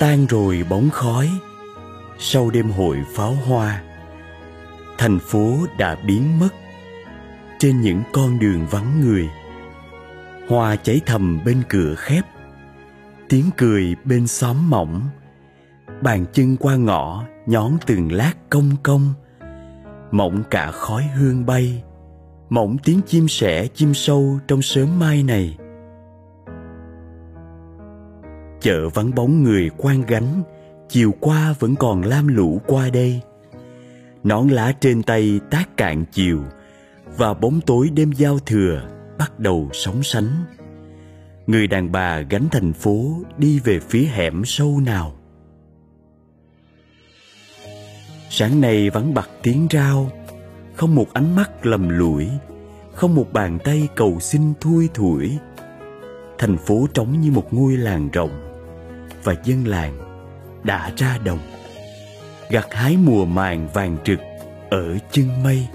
tan rồi bóng khói. Sau đêm hội pháo hoa, thành phố đã biến mất trên những con đường vắng người. Hoa cháy thầm bên cửa khép, tiếng cười bên xóm mỏng. Bàn chân qua ngõ nhón từng lát công công mỏng cả khói hương bay. Mỏng tiếng chim sẻ chim sâu trong sớm mai này chợ vắng bóng người quan gánh, chiều qua vẫn còn lam lũ qua đây. Nón lá trên tay tác cạn chiều, và bóng tối đêm giao thừa bắt đầu sóng sánh. Người đàn bà gánh thành phố đi về phía hẻm sâu nào. Sáng nay vắng bặt tiếng rao, không một ánh mắt lầm lũi, không một bàn tay cầu xin thui thủi. Thành phố trống như một ngôi làng rộng và dân làng đã ra đồng, gặt hái mùa màng vàng trực ở chân mây.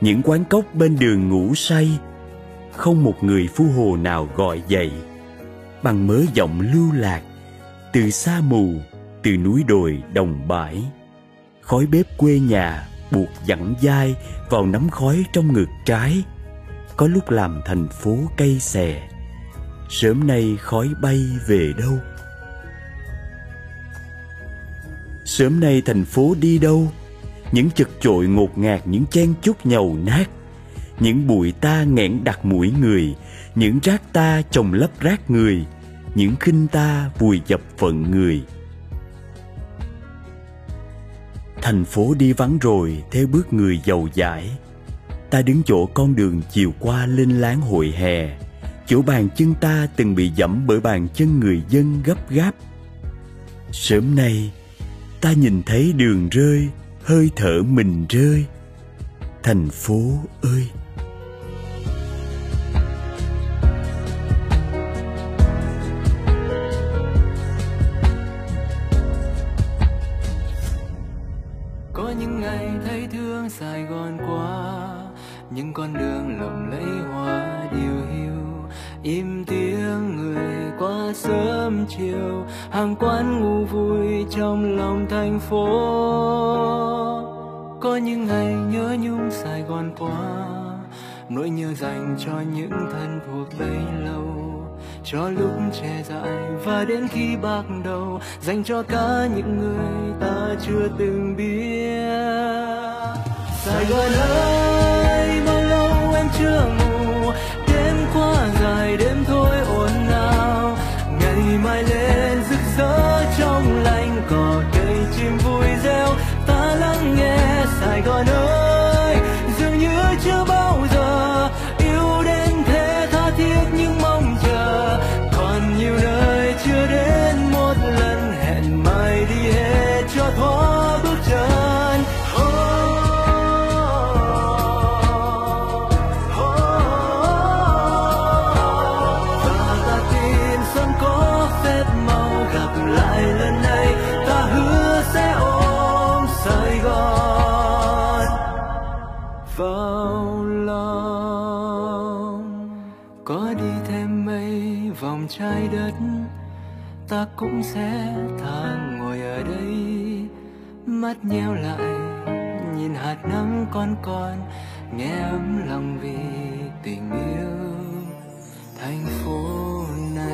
Những quán cốc bên đường ngủ say, không một người phu hồ nào gọi dậy bằng mớ giọng lưu lạc từ xa mù, từ núi đồi đồng bãi. Khói bếp quê nhà buộc dặn dai vào nắm khói trong ngực trái, có lúc làm thành phố cây xè sớm nay khói bay về đâu? Sớm nay thành phố đi đâu? Những chật chội ngột ngạt, những chen chúc nhầu nát, những bụi ta nghẹn đặt mũi người, những rác ta chồng lấp rác người, những khinh ta vùi dập phận người. Thành phố đi vắng rồi, theo bước người giàu dãi. Ta đứng chỗ con đường chiều qua lên láng hội hè chỗ bàn chân ta từng bị dẫm bởi bàn chân người dân gấp gáp. Sớm nay ta nhìn thấy đường rơi hơi thở mình rơi. Thành phố ơi! Có những ngày thấy thương sài gòn quá, những con đường lộng lẫy hoa im tiếng người qua sớm chiều, hàng quán ngủ vui trong lòng thành phố. Có những ngày nhớ nhung sài gòn qua nỗi nhớ dành cho những thân thuộc bấy lâu. Cho lúc trẻ dại và đến khi bạc đầu, dành cho cả những người ta chưa từng biết. Sài gòn ơi! Nghe sài gòn vào lòng. Có đi thêm mấy vòng trái đất, ta cũng sẽ thang ngồi ở đây. Mắt nheo lại, nhìn hạt nắng con con, nghe ấm lòng vì tình yêu. Thành phố này